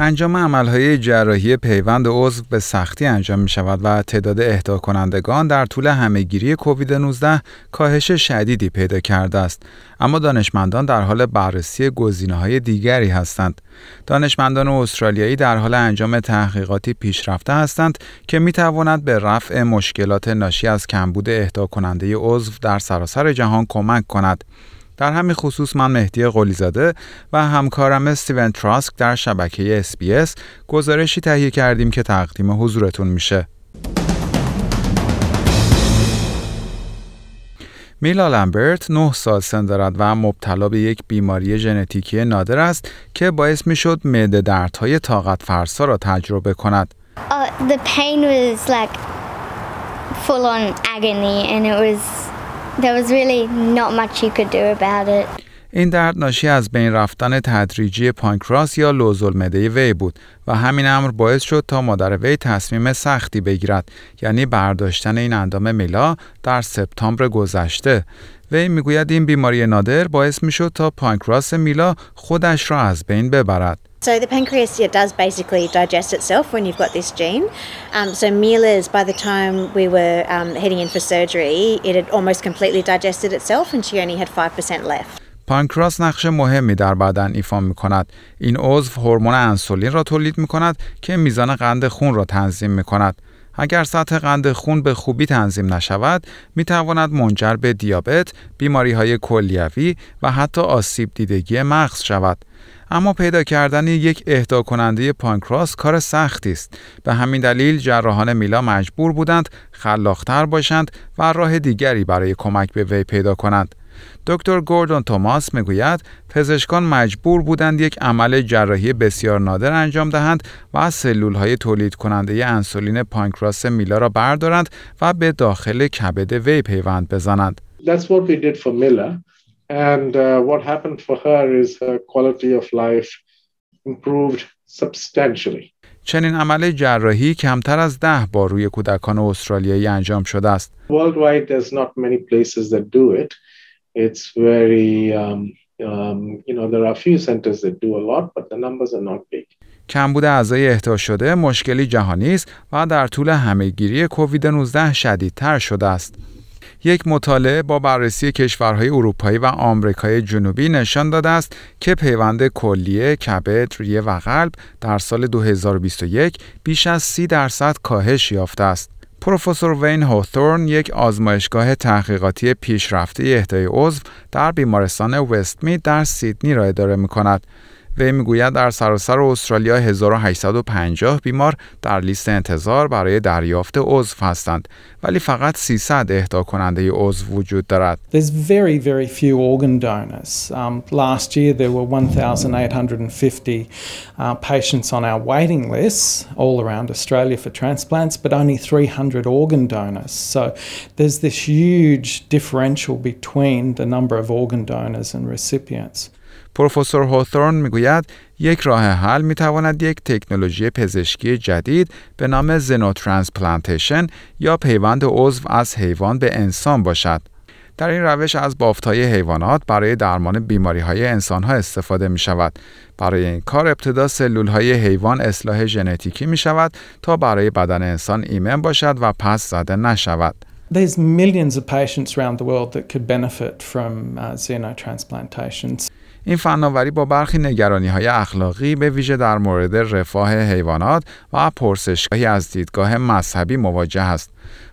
انجام عملهای جراحی پیوند عضو به سختی انجام می شود و تعداد اهدا کنندگان در طول همهگیری کووید 19 کاهش شدیدی پیدا کرده است. اما دانشمندان در حال بررسی گزینه های دیگری هستند. دانشمندان استرالیایی در حال انجام تحقیقاتی پیشرفته هستند که می تواند به رفع مشکلات ناشی از کمبود اهدا کننده عضو در سراسر جهان کمک کند. در همین خصوص من مهدی قلیزاده و همکارم استیون تراسک در شبکه SBS گزارشی تهیه کردیم که تقدیم حضورتون میشه. میلا لمبرت 9 سال سن دارد و مبتلا به یک بیماری ژنتیکی نادر است که باعث می شد معده دردهای طاقت فرسا را تجربه کند. Uh, the pain was like full on agony and it was there was really not much you could do about it. این درد ناشی از بین رفتن تدریجی پانکراس یا لوزالمعده وی بود و همین امر باعث شد تا مادر وی تصمیم سختی بگیرد یعنی برداشتن این اندام میلا در سپتامبر گذشته وی می‌گوید این بیماری نادر باعث می‌شد تا پانکراس میلا خودش را از بین ببرد So the pancreas yeah, does basically digest itself when you've got this gene. Um, so Mila's, by the time we were um, heading in for surgery, it had almost completely digested itself and she only had 5% left. پانکراس نقش مهمی در بدن ایفا می کند. این عضو هورمون انسولین را تولید می کند که میزان قند خون را تنظیم می کند. اگر سطح قند خون به خوبی تنظیم نشود، می تواند منجر به دیابت، بیماری های کلیوی و حتی آسیب دیدگی مغز شود. اما پیدا کردن یک اهدا کننده پانکراس کار سختی است. به همین دلیل جراحان میلا مجبور بودند خلاقتر باشند و راه دیگری برای کمک به وی پیدا کنند. دکتر گوردون توماس می‌گوید پزشکان مجبور بودند یک عمل جراحی بسیار نادر انجام دهند و سلول های تولید کننده انسولین پانکراس میلا را بردارند و به داخل کبد وی پیوند بزنند. That's what we did for Miller. And uh, what happened for her is her quality of life improved substantially. چنین عمل جراحی کمتر از ده بار روی کودکان استرالیایی انجام شده است. Worldwide there's not many places that do it. It's very um, um, you know there are few centers that do a lot but the numbers are not big کمبود اعضای اهدا شده مشکلی جهانی است و در طول همهگیری کووید 19 شدیدتر شده است. یک مطالعه با بررسی کشورهای اروپایی و آمریکای جنوبی نشان داده است که پیوند کلیه، کبد، ریه و قلب در سال 2021 بیش از 30 درصد کاهش یافته است. پروفسور وین هوثورن یک آزمایشگاه تحقیقاتی پیشرفته اهدای عضو در بیمارستان وستمید در سیدنی را اداره می کند وی می‌گوید در سراسر استرالیا 1850 بیمار در لیست انتظار برای دریافت عضو هستند. ولی فقط 300 اهدا کننده عضو وجود دارد. There's very very few organ donors. Um, last year there were 1850 uh, patients on our waiting lists all around Australia for transplants but only 300 organ donors. So there's this huge differential between the number of organ donors and recipients. پروفسور هوثورن میگوید یک راه حل می تواند یک تکنولوژی پزشکی جدید به نام xenotransplantation یا پیوند عضو از حیوان به انسان باشد. در این روش از های حیوانات برای درمان بیماری های انسان ها استفاده می شود. برای این کار ابتدا سلول های حیوان اصلاح ژنتیکی می شود تا برای بدن انسان ایمن باشد و پس زده نشود. There's millions of patients around the world that could benefit from uh, xenotransplantations. این فناوری با برخی نگرانی های اخلاقی به ویژه در مورد رفاه حیوانات و پرسشگاهی از دیدگاه مذهبی مواجه است.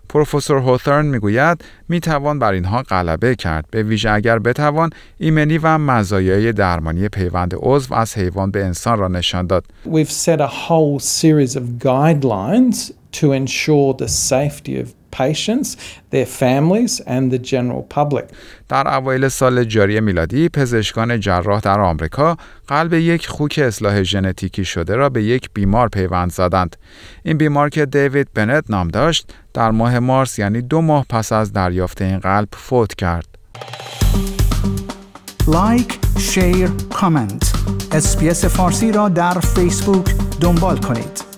پروفسور هوثرن می‌گوید می توان بر اینها غلبه کرد به ویژه اگر بتوان ایمنی و مزایای درمانی پیوند عضو از حیوان به انسان را نشان داد. We've set a whole series of guidelines to ensure the safety of patients, their families and the general public. در اوایل سال جاری میلادی پزشکان جراح در آمریکا قلب یک خوک اصلاح ژنتیکی شده را به یک بیمار پیوند زدند. این بیمار که دیوید بنت نام داشت در ماه مارس یعنی دو ماه پس از دریافت این قلب فوت کرد. like، share، comment. SBS فارسی را در فیسبوک دنبال کنید.